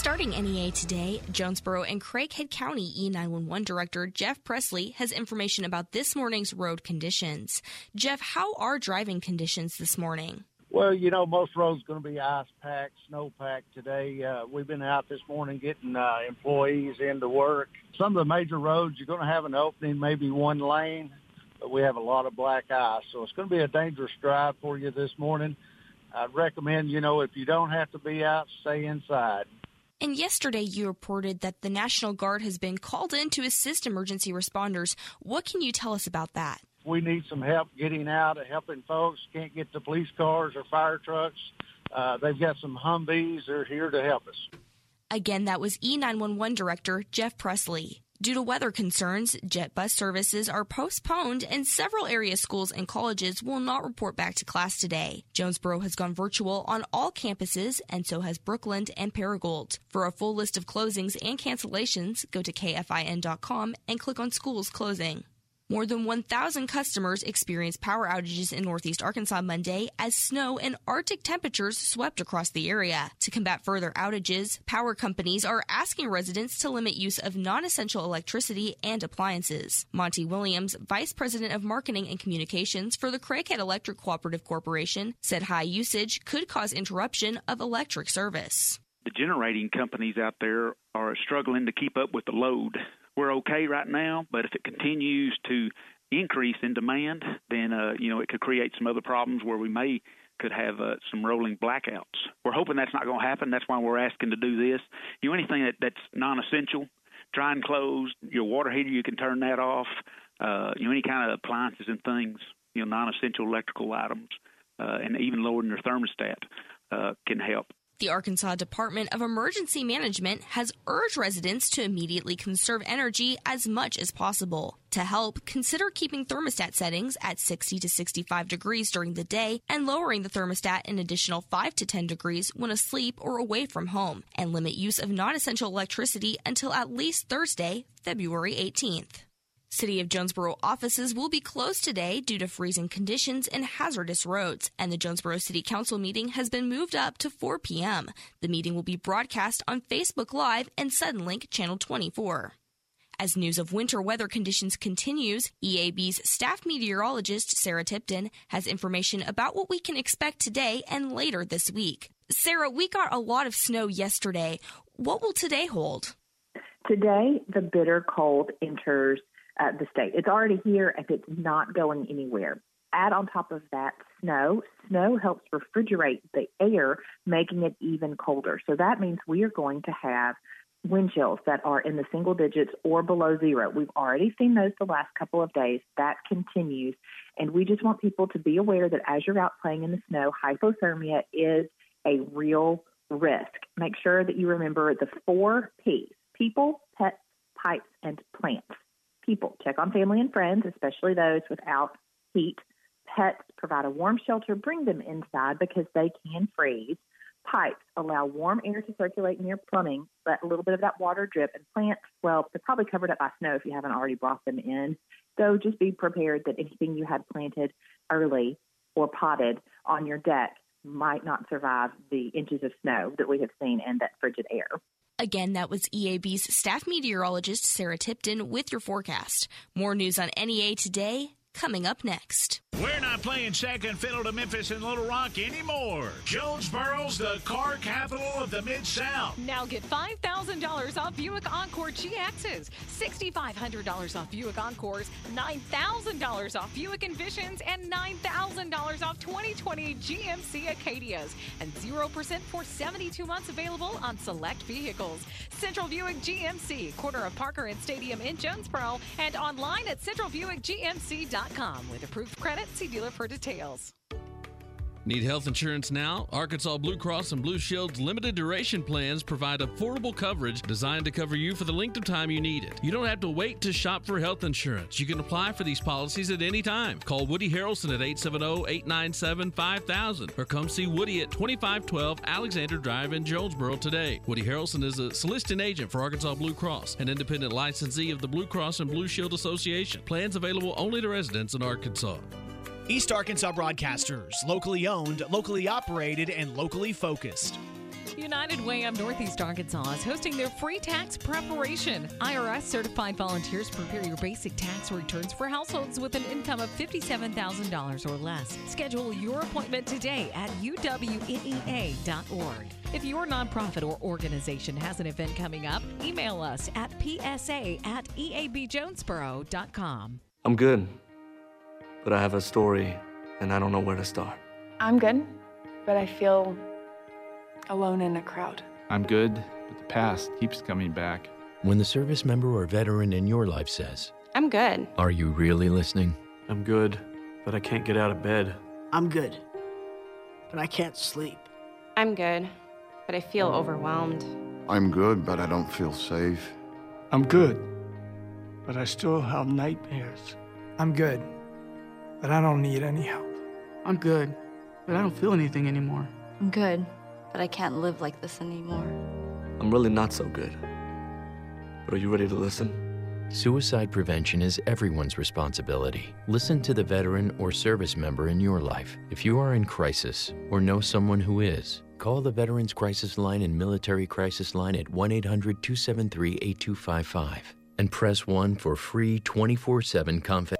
Starting NEA today, Jonesboro and Craighead County E911 Director Jeff Presley has information about this morning's road conditions. Jeff, how are driving conditions this morning? Well, you know, most roads going to be ice packed, snow packed today. Uh, we've been out this morning getting uh, employees into work. Some of the major roads, you're going to have an opening, maybe one lane, but we have a lot of black ice. So it's going to be a dangerous drive for you this morning. I'd recommend, you know, if you don't have to be out, stay inside. And yesterday, you reported that the National Guard has been called in to assist emergency responders. What can you tell us about that? We need some help getting out and helping folks. Can't get to police cars or fire trucks. Uh, they've got some Humvees. They're here to help us. Again, that was E911 Director Jeff Presley. Due to weather concerns, jet bus services are postponed and several area schools and colleges will not report back to class today. Jonesboro has gone virtual on all campuses and so has Brookland and Paragould. For a full list of closings and cancellations, go to kfin.com and click on schools closing. More than 1,000 customers experienced power outages in northeast Arkansas Monday as snow and Arctic temperatures swept across the area. To combat further outages, power companies are asking residents to limit use of non essential electricity and appliances. Monty Williams, Vice President of Marketing and Communications for the Craighead Electric Cooperative Corporation, said high usage could cause interruption of electric service. The generating companies out there are struggling to keep up with the load we're okay right now, but if it continues to increase in demand, then uh, you know it could create some other problems where we may could have uh, some rolling blackouts. We're hoping that's not going to happen. That's why we're asking to do this. You know, anything that, that's non-essential, try and close. Your water heater, you can turn that off. Uh, you know, any kind of appliances and things, you know, non-essential electrical items, uh, and even lowering your thermostat uh, can help. The Arkansas Department of Emergency Management has urged residents to immediately conserve energy as much as possible. To help, consider keeping thermostat settings at 60 to 65 degrees during the day and lowering the thermostat an additional 5 to 10 degrees when asleep or away from home, and limit use of non essential electricity until at least Thursday, February 18th. City of Jonesboro offices will be closed today due to freezing conditions and hazardous roads, and the Jonesboro City Council meeting has been moved up to 4 p.m. The meeting will be broadcast on Facebook Live and Suddenlink Channel 24. As news of winter weather conditions continues, EAB's staff meteorologist Sarah Tipton has information about what we can expect today and later this week. Sarah, we got a lot of snow yesterday. What will today hold? Today, the bitter cold enters uh, the state. It's already here and it's not going anywhere. Add on top of that snow. Snow helps refrigerate the air, making it even colder. So that means we are going to have wind chills that are in the single digits or below zero. We've already seen those the last couple of days. That continues. And we just want people to be aware that as you're out playing in the snow, hypothermia is a real risk. Make sure that you remember the four P's people, pets, pipes, and plants people. Check on family and friends, especially those without heat. Pets provide a warm shelter, bring them inside because they can freeze. Pipes allow warm air to circulate near plumbing, let a little bit of that water drip. And plants, well, they're probably covered up by snow if you haven't already brought them in. So just be prepared that anything you had planted early or potted on your deck might not survive the inches of snow that we have seen and that frigid air. Again, that was EAB's staff meteorologist Sarah Tipton with your forecast. More news on NEA today coming up next. We're not playing second fiddle to Memphis and Little Rock anymore. Jonesboro's the car capital of the Mid South. Now get $5,000 off Buick Encore GXs, $6,500 off Buick Encores, $9,000 off Buick Envisions, and $9,000 off 2020 GMC Acadias, and 0% for 72 months available on select vehicles. Central Buick GMC, corner of Parker and Stadium in Jonesboro, and online at centralbuickgmc.com with approved credit. Dealer for details. Need health insurance now? Arkansas Blue Cross and Blue Shield's limited duration plans provide affordable coverage designed to cover you for the length of time you need it. You don't have to wait to shop for health insurance. You can apply for these policies at any time. Call Woody Harrelson at 870-897-5000 or come see Woody at 2512 Alexander Drive in Jonesboro today. Woody Harrelson is a soliciting agent for Arkansas Blue Cross, an independent licensee of the Blue Cross and Blue Shield Association. Plans available only to residents in Arkansas. East Arkansas Broadcasters, locally owned, locally operated, and locally focused. United Way of Northeast Arkansas is hosting their free tax preparation. IRS certified volunteers prepare your basic tax returns for households with an income of $57,000 or less. Schedule your appointment today at uwnea.org. If your nonprofit or organization has an event coming up, email us at psa at eabjonesboro.com. I'm good, but I have a story and I don't know where to start. I'm good, but I feel alone in a crowd. I'm good, but the past keeps coming back. When the service member or veteran in your life says, I'm good. Are you really listening? I'm good, but I can't get out of bed. I'm good, but I can't sleep. I'm good, but I feel overwhelmed. I'm good, but I don't feel safe. I'm good, but I still have nightmares. I'm good, but I don't need any help. I'm good, but I don't feel anything anymore. I'm good, but I can't live like this anymore. I'm really not so good. But are you ready to listen? Suicide prevention is everyone's responsibility. Listen to the veteran or service member in your life. If you are in crisis or know someone who is, call the Veterans Crisis Line and Military Crisis Line at 1 800 273 8255 and press 1 for free 24 7 confidential.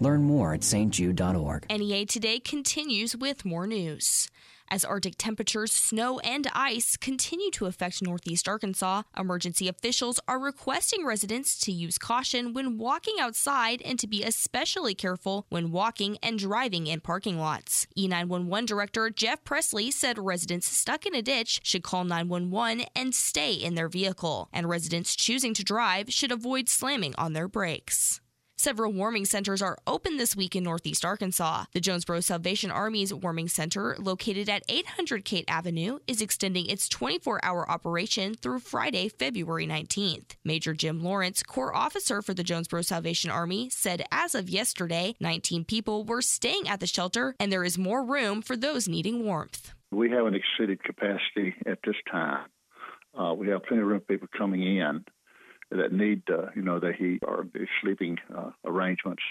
Learn more at stjude.org. NEA Today continues with more news. As Arctic temperatures, snow, and ice continue to affect northeast Arkansas, emergency officials are requesting residents to use caution when walking outside and to be especially careful when walking and driving in parking lots. E911 Director Jeff Presley said residents stuck in a ditch should call 911 and stay in their vehicle, and residents choosing to drive should avoid slamming on their brakes. Several warming centers are open this week in Northeast Arkansas. The Jonesboro Salvation Army's Warming Center, located at 800 Kate Avenue, is extending its 24 hour operation through Friday, February 19th. Major Jim Lawrence, Corps officer for the Jonesboro Salvation Army, said as of yesterday, 19 people were staying at the shelter and there is more room for those needing warmth. We haven't exceeded capacity at this time. Uh, we have plenty of room for people coming in that need, uh, you know, the heat or sleeping uh, arrangements.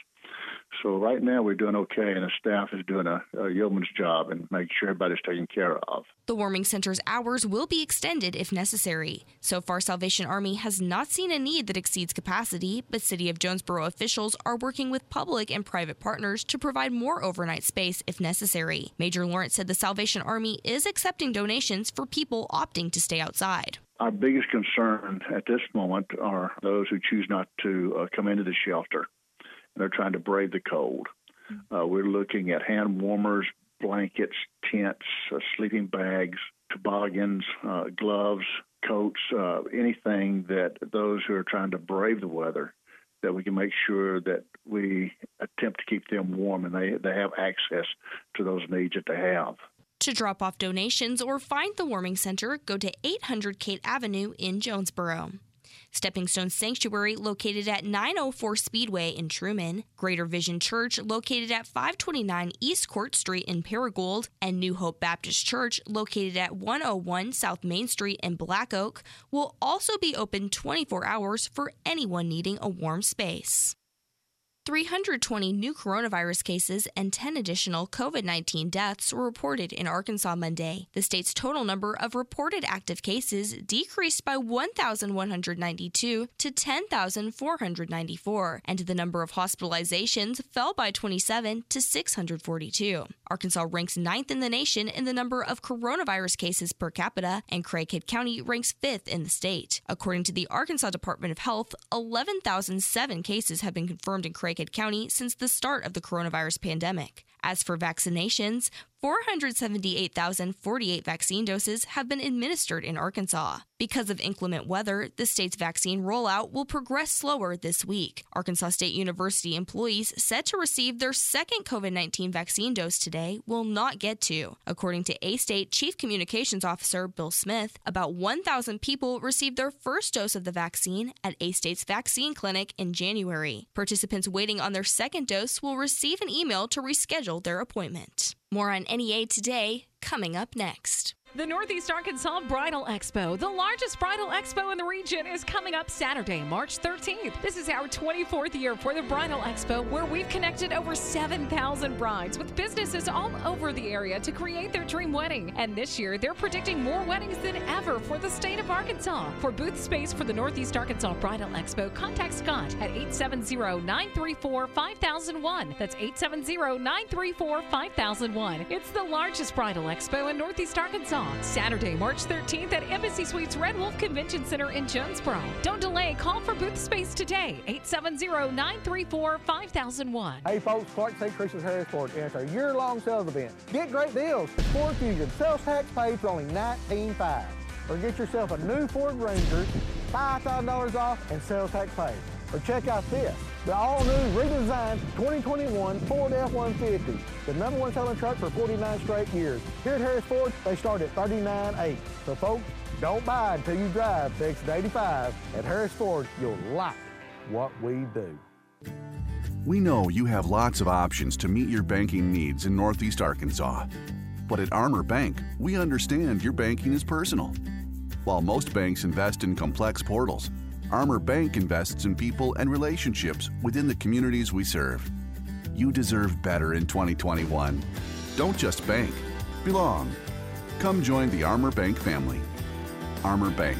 So right now we're doing okay, and the staff is doing a, a yeoman's job and making sure everybody's taken care of. The warming center's hours will be extended if necessary. So far, Salvation Army has not seen a need that exceeds capacity, but City of Jonesboro officials are working with public and private partners to provide more overnight space if necessary. Major Lawrence said the Salvation Army is accepting donations for people opting to stay outside. Our biggest concern at this moment are those who choose not to uh, come into the shelter. They're trying to brave the cold. Uh, we're looking at hand warmers, blankets, tents, uh, sleeping bags, toboggans, uh, gloves, coats, uh, anything that those who are trying to brave the weather, that we can make sure that we attempt to keep them warm and they, they have access to those needs that they have. To drop off donations or find the warming center, go to 800 Kate Avenue in Jonesboro. Stepping Stone Sanctuary, located at 904 Speedway in Trumann, Greater Vision Church, located at 529 East Court Street in Paragould, and New Hope Baptist Church, located at 101 South Main Street in Black Oak, will also be open 24 hours for anyone needing a warm space. 320 new coronavirus cases and 10 additional COVID 19 deaths were reported in Arkansas Monday. The state's total number of reported active cases decreased by 1,192 to 10,494, and the number of hospitalizations fell by 27 to 642. Arkansas ranks ninth in the nation in the number of coronavirus cases per capita, and Craighead County ranks fifth in the state. According to the Arkansas Department of Health, 11,007 cases have been confirmed in Craighead County since the start of the coronavirus pandemic. As for vaccinations, 478,048 vaccine doses have been administered in Arkansas. Because of inclement weather, the state's vaccine rollout will progress slower this week. Arkansas State University employees set to receive their second COVID 19 vaccine dose today will not get to. According to A State Chief Communications Officer Bill Smith, about 1,000 people received their first dose of the vaccine at A State's vaccine clinic in January. Participants waiting on their second dose will receive an email to reschedule their appointment. More on NEA today, coming up next. The Northeast Arkansas Bridal Expo, the largest bridal expo in the region, is coming up Saturday, March 13th. This is our 24th year for the Bridal Expo, where we've connected over 7,000 brides with businesses all over the area to create their dream wedding. And this year, they're predicting more weddings than ever for the state of Arkansas. For booth space for the Northeast Arkansas Bridal Expo, contact Scott at 870 934 5001. That's 870 934 5001. It's the largest bridal expo in Northeast Arkansas. Saturday, March 13th at Embassy Suites Red Wolf Convention Center in Jonesboro. Don't delay. Call for booth space today. 870-934-5001. Hey folks, Clark St. Christian's Harris Ford, and it's our year-long sales event. Get great deals. Ford Fusion. Sales tax paid for only $19,500. Or get yourself a new Ford Ranger, $5,000 off, and sales tax paid. Or check out this, the all-new redesigned 2021 Ford F-150, the number one selling truck for 49 straight years. Here at Harris Ford, they start at $39,800. So folks, don't buy until you drive the exit 85. At Harris Ford, you'll like what we do. We know you have lots of options to meet your banking needs in Northeast Arkansas. But at Armor Bank, we understand your banking is personal. While most banks invest in complex portals, Armor Bank invests in people and relationships within the communities we serve. You deserve better in 2021. Don't just bank, belong. Come join the Armor Bank family. Armor Bank,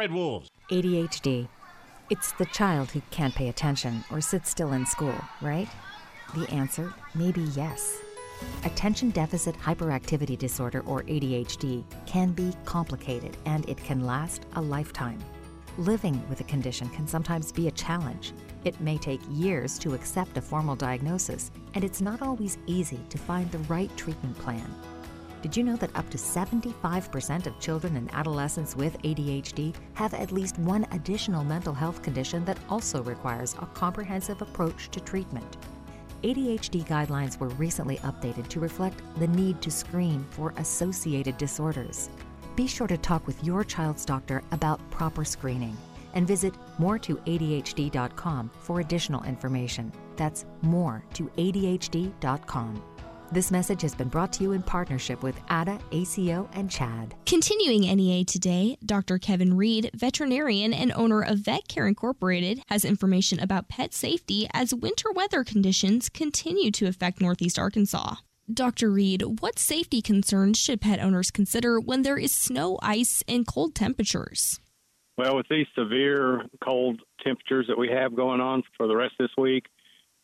Red Wolves. ADHD. It's the child who can't pay attention or sit still in school, right? The answer may be yes. Attention Deficit Hyperactivity Disorder, or ADHD, can be complicated and it can last a lifetime. Living with a condition can sometimes be a challenge. It may take years to accept a formal diagnosis, and it's not always easy to find the right treatment plan. Did you know that up to 75% of children and adolescents with ADHD have at least one additional mental health condition that also requires a comprehensive approach to treatment? ADHD guidelines were recently updated to reflect the need to screen for associated disorders. Be sure to talk with your child's doctor about proper screening and visit more2adhd.com for additional information. That's more to adhd.com. This message has been brought to you in partnership with ADA, ACO, and CHADD. Continuing NEA today, Dr. Kevin Reed, veterinarian and owner of Vet Care Incorporated, has information about pet safety as winter weather conditions continue to affect Northeast Arkansas. Dr. Reed, what safety concerns should pet owners consider when there is snow, ice, and cold temperatures? Well, with these severe cold temperatures that we have going on for the rest of this week,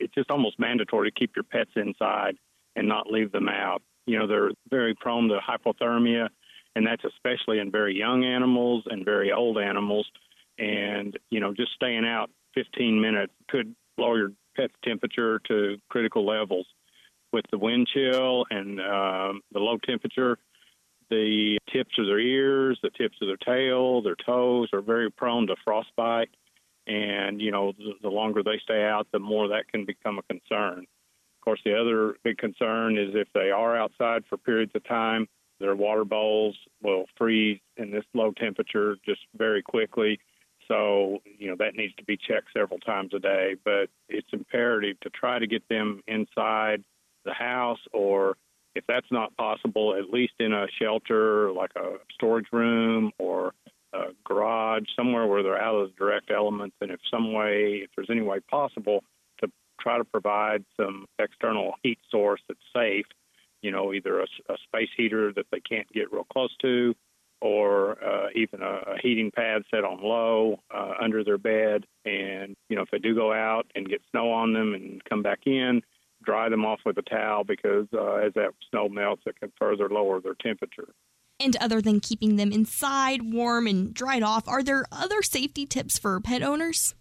it's just almost mandatory to keep your pets inside and not leave them out. You know, they're very prone to hypothermia, and that's especially in very young animals and very old animals. And, you know, just staying out 15 minutes could lower your pet's temperature to critical levels. With the wind chill and um, the low temperature, the tips of their ears, the tips of their tail, their toes are very prone to frostbite. And, you know, the, the longer they stay out, the more that can become a concern course, the other big concern is if they are outside for periods of time, their water bowls will freeze in this low temperature just very quickly. So, you know, that needs to be checked several times a day. But it's imperative to try to get them inside the house, or if that's not possible, at least in a shelter like a storage room or a garage, somewhere where they're out of the direct elements. And if some way, if there's any way possible, try to provide some external heat source that's safe. You know, either a, a space heater that they can't get real close to, or uh, even a, a heating pad set on low uh, under their bed. And you know, if they do go out and get snow on them and come back in, dry them off with a towel because uh, as that snow melts, it can further lower their temperature. And other than keeping them inside, warm, and dried off, are there other safety tips for pet owners?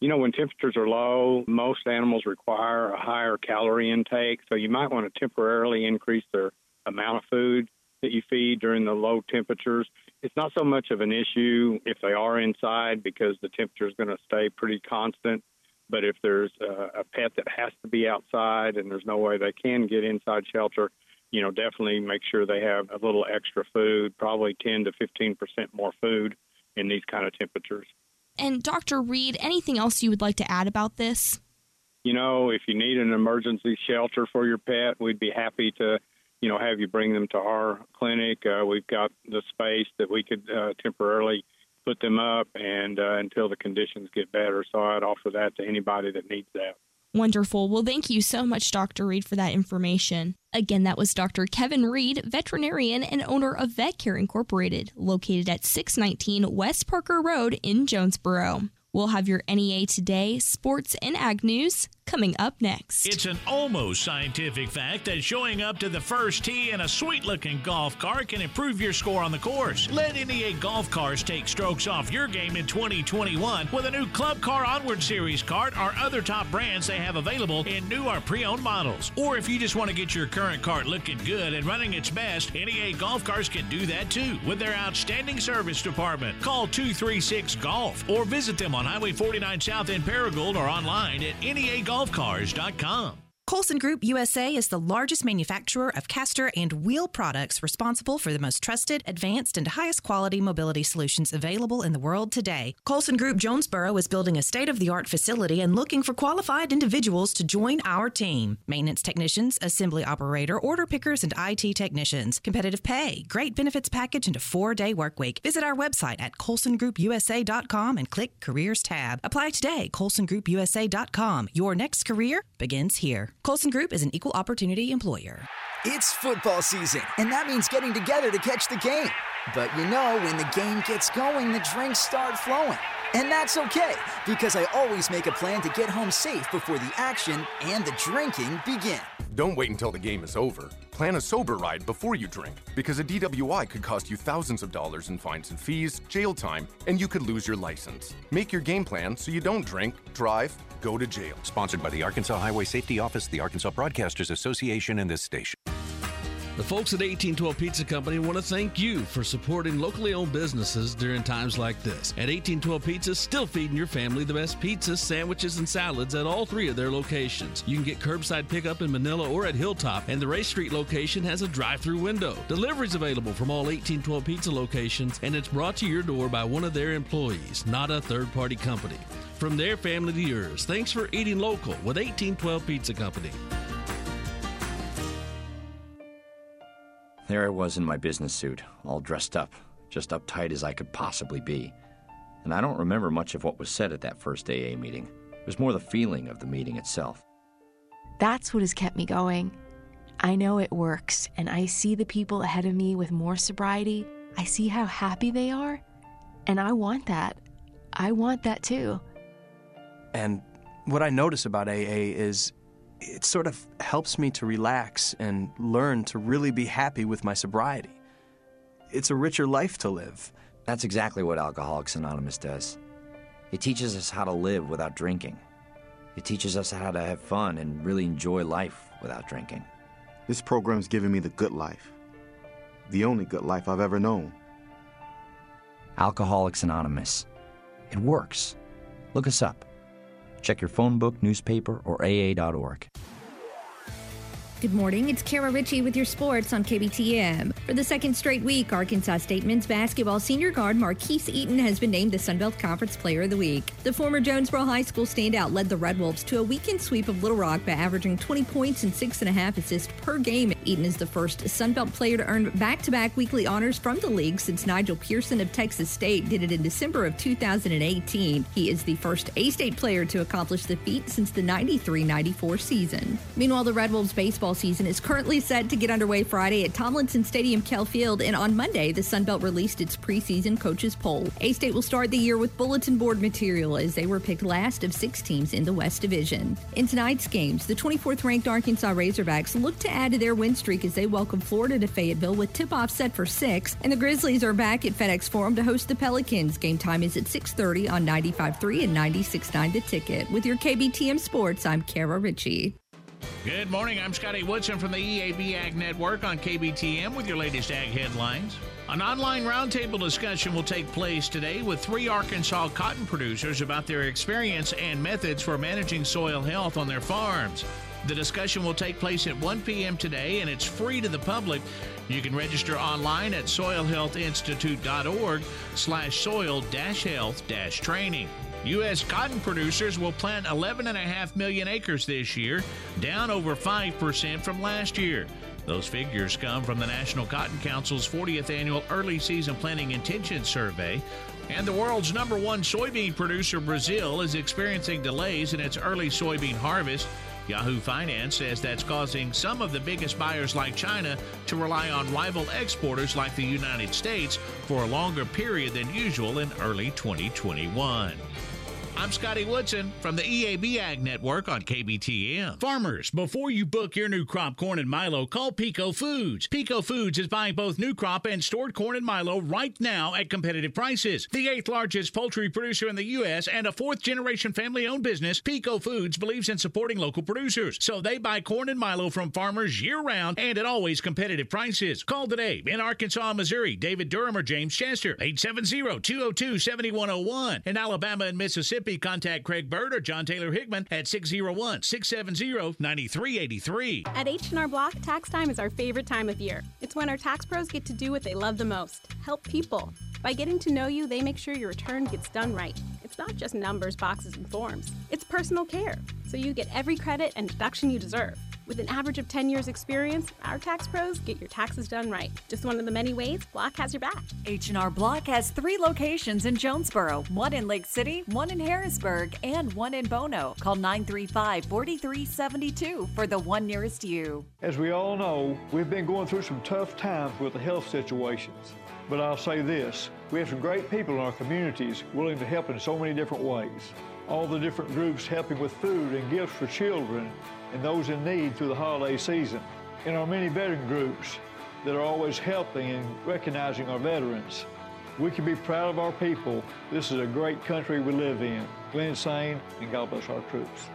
You know, when temperatures are low, most animals require a higher calorie intake, so you might want to temporarily increase their amount of food that you feed during the low temperatures. It's not so much of an issue if they are inside because the temperature is going to stay pretty constant. But if there's a, a pet that has to be outside and there's no way they can get inside shelter, you know, definitely make sure they have a little extra food, probably 10 to 15 percent more food in these kind of temperatures. And Dr. Reed, anything else you would like to add about this? You know, if you need an emergency shelter for your pet, we'd be happy to, you know, have you bring them to our clinic. Uh, we've got the space that we could uh, temporarily put them up and uh, until the conditions get better. So I'd offer that to anybody that needs that. Wonderful. Well, thank you so much, Dr. Reed, for that information. Again, that was Dr. Kevin Reed, veterinarian and owner of Vet Care Incorporated, located at 619 West Parker Road in Jonesboro. We'll have your NEA Today, sports, and ag news coming up next. It's an almost scientific fact that showing up to the first tee in a sweet looking golf cart can improve your score on the course. Let NEA Golf Cars take strokes off your game in 2021 with a new Club Car Onward Series cart or other top brands they have available in new or pre owned models. Or if you just want to get your current cart looking good and running its best, NEA Golf Cars can do that too with their outstanding service department. Call 236 Golf or visit them on Highway 49 South in Paragould or online at NEAGolfCars.com. Colson Group USA is the largest manufacturer of caster and wheel products responsible for the most trusted, advanced, and highest quality mobility solutions available in the world today. Colson Group Jonesboro is building a state of the art facility and looking for qualified individuals to join our team maintenance technicians, assembly operator, order pickers, and IT technicians. Competitive pay, great benefits package, and a four day work week. Visit our website at colsongroupusa.com and click Careers tab. Apply today, colsongroupusa.com. Your next career begins here. Colson Group is an equal opportunity employer. It's football season, and that means getting together to catch the game. But you know, when the game gets going, the drinks start flowing. And that's okay, because I always make a plan to get home safe before the action and the drinking begin. Don't wait until the game is over. Plan a sober ride before you drink, because a DWI could cost you thousands of dollars in fines and fees, jail time, and you could lose your license. Make your game plan so you don't drink, drive, go to jail. Sponsored by the Arkansas Highway Safety Office, the Arkansas Broadcasters Association, and this station. The folks at 1812 Pizza Company want to thank you for supporting locally owned businesses during times like this. At 1812 Pizza, still feeding your family the best pizzas, sandwiches, and salads at all three of their locations. You can get curbside pickup in Manila or at Hilltop, and the Ray Street location has a drive through window. Deliveries available from all 1812 Pizza locations, and it's brought to your door by one of their employees, not a third party company. From their family to yours, thanks for eating local with 1812 Pizza Company. There I was in my business suit, all dressed up, just uptight as I could possibly be. And I don't remember much of what was said at that first AA meeting. It was more the feeling of the meeting itself. That's what has kept me going. I know it works, and I see the people ahead of me with more sobriety. I see how happy they are, and I want that. I want that too. And what I notice about AA is it sort of helps me to relax and learn to really be happy with my sobriety. It's a richer life to live. That's exactly what Alcoholics Anonymous does. It teaches us how to live without drinking. It teaches us how to have fun and really enjoy life without drinking. This program's given me the good life. The only good life I've ever known. Alcoholics Anonymous. It works. Look us up. Check your phone book, newspaper, or AA.org. Good morning. It's Kara Ritchie with your sports on KBTM. For the second straight week, Arkansas State men's basketball senior guard Marquis Eaton has been named the Sun Belt Conference Player of the Week. The former Jonesboro High School standout led the Red Wolves to a weekend sweep of Little Rock by averaging 20 points and six and a half assists per game. Eaton is the first Sun Belt player to earn back-to-back weekly honors from the league since Nijal Pearson of Texas State did it in December of 2018. He is the first A-State player to accomplish the feat since the 93-94 season. Meanwhile, the Red Wolves baseball season is currently set to get underway Friday at Tomlinson Stadium Kell Field, and on Monday, the Sun Belt released its preseason coaches poll. A State will start the year with bulletin board material as they were picked last of six teams in the West Division. In tonight's games, the 24th ranked Arkansas Razorbacks look to add to their win streak as they welcome Florida to Fayetteville with tip off set for 6, and the Grizzlies are back at FedEx Forum to host the Pelicans. Game time is at 6:30 on 95.3 and 96.9 The Ticket. With your KBTM Sports, I'm Kara Ritchie. Good morning. I'm Scotty Woodson from the EAB Ag Network on KBTM with your latest ag headlines. An online roundtable discussion will take place today with three Arkansas cotton producers about their experience and methods for managing soil health on their farms. The discussion will take place at 1 p.m. today and it's free to the public. You can register online at soilhealthinstitute.org slash soil health training. U.S. cotton producers will plant 11.5 million acres this year, down over 5% from last year. Those figures come from the National Cotton Council's 40th annual early season planting intention survey. And the world's number one soybean producer, Brazil, is experiencing delays in its early soybean harvest. Yahoo Finance says that's causing some of the biggest buyers like China to rely on rival exporters like the United States for a longer period than usual in early 2021. I'm Scotty Woodson from the EAB Ag Network on KBTM. Farmers, before you book your new crop corn and Milo, call Peco Foods. Peco Foods is buying both new crop and stored corn and Milo right now at competitive prices. The eighth largest poultry producer in the U.S. and a fourth generation family owned business, Peco Foods believes in supporting local producers. So they buy corn and Milo from farmers year round and at always competitive prices. Call today in Arkansas, Missouri, David Durham or James Chester, 870 202 7101. In Alabama and Mississippi, contact Craig Bird or John Taylor Hickman at 601 670 9383. At H&R Block, tax time is our favorite time of year. It's when our tax pros get to do what they love the most help people. By getting to know you, they make sure your return gets done right. It's not just numbers, boxes, and forms, it's personal care, so you get every credit and deduction you deserve. With an average of 10 years experience, our tax pros get your taxes done right. Just one of the many ways Block has your back. H&R Block has three locations in Jonesboro, one in Lake City, one in Harrisburg, and one in Bono. Call 935-4372 for the one nearest you. As we all know, we've been going through some tough times with the health situations. But I'll say this, we have some great people in our communities willing to help in so many different ways. All the different groups helping with food and gifts for children and those in need through the holiday season. In our many veteran groups that are always helping and recognizing our veterans. We can be proud of our people. This is a great country we live in. Glenn Sane, and God bless our troops.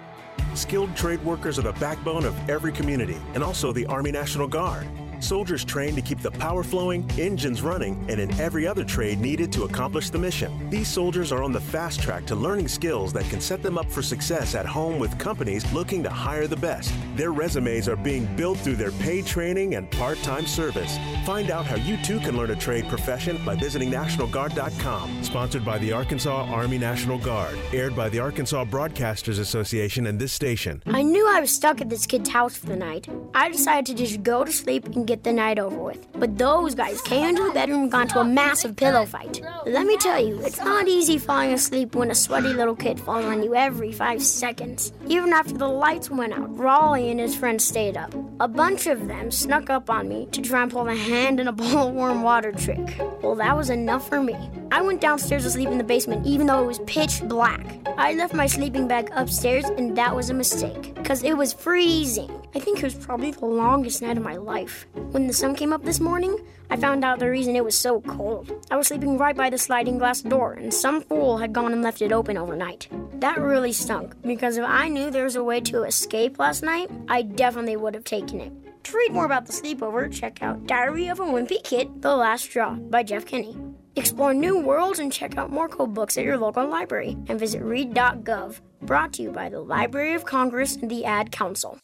Skilled trade workers are the backbone of every community and also the Army National Guard. Soldiers trained to keep the power flowing, engines running, and in every other trade needed to accomplish the mission. These soldiers are on the fast track to learning skills that can set them up for success at home with companies looking to hire the best. Their resumes are being built through their paid training and part time service. Find out how you too can learn a trade profession by visiting NationalGuard.com. Sponsored by the Arkansas Army National Guard. Aired by the Arkansas Broadcasters Association and this station. I knew I was stuck at this kid's house for the night. I decided to just go to sleep and get the night over with. But those guys came into the bedroom and got into a massive pillow fight. Let me tell you, it's not easy falling asleep when a sweaty little kid falls on you every five seconds. Even after the lights went out, Raleigh and his friends stayed up. A bunch of them snuck up on me to try and pull a hand in a bowl of warm water trick. Well, that was enough for me. I went downstairs to sleep in the basement even though it was pitch black. I left my sleeping bag upstairs and that was a mistake because it was freezing. I think it was probably the longest night of my life. When the sun came up this morning, I found out the reason it was so cold. I was sleeping right by the sliding glass door, and some fool had gone and left it open overnight. That really stunk, because if I knew there was a way to escape last night, I definitely would have taken it. To read more about the sleepover, check out Diary of a Wimpy Kid, The Last Straw by Jeff Kinney. Explore new worlds and check out more cool books at your local library and visit read.gov. Brought to you by the Library of Congress and the Ad Council.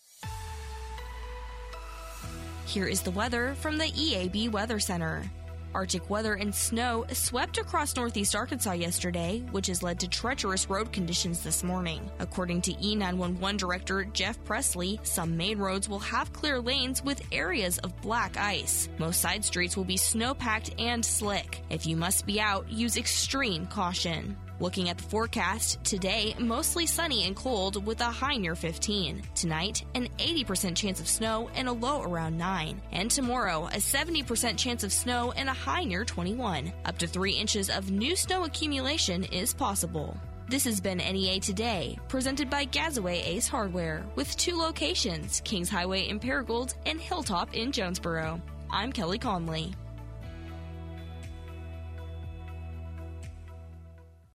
Here is the weather from the EAB Weather Center. Arctic weather and snow swept across northeast Arkansas yesterday, which has led to treacherous road conditions this morning. According to E911 Director Jeff Presley, some main roads will have clear lanes with areas of black ice. Most side streets will be snow packed and slick. If you must be out, use extreme caution. Looking at the forecast, today mostly sunny and cold with a high near 15. Tonight, an 80% chance of snow and a low around 9. And tomorrow, a 70% chance of snow and a high near 21. Up to 3 inches of new snow accumulation is possible. This has been NEA Today, presented by Gazaway Ace Hardware, with two locations Kings Highway in Paragould and Hilltop in Jonesboro. I'm Kelly Conley.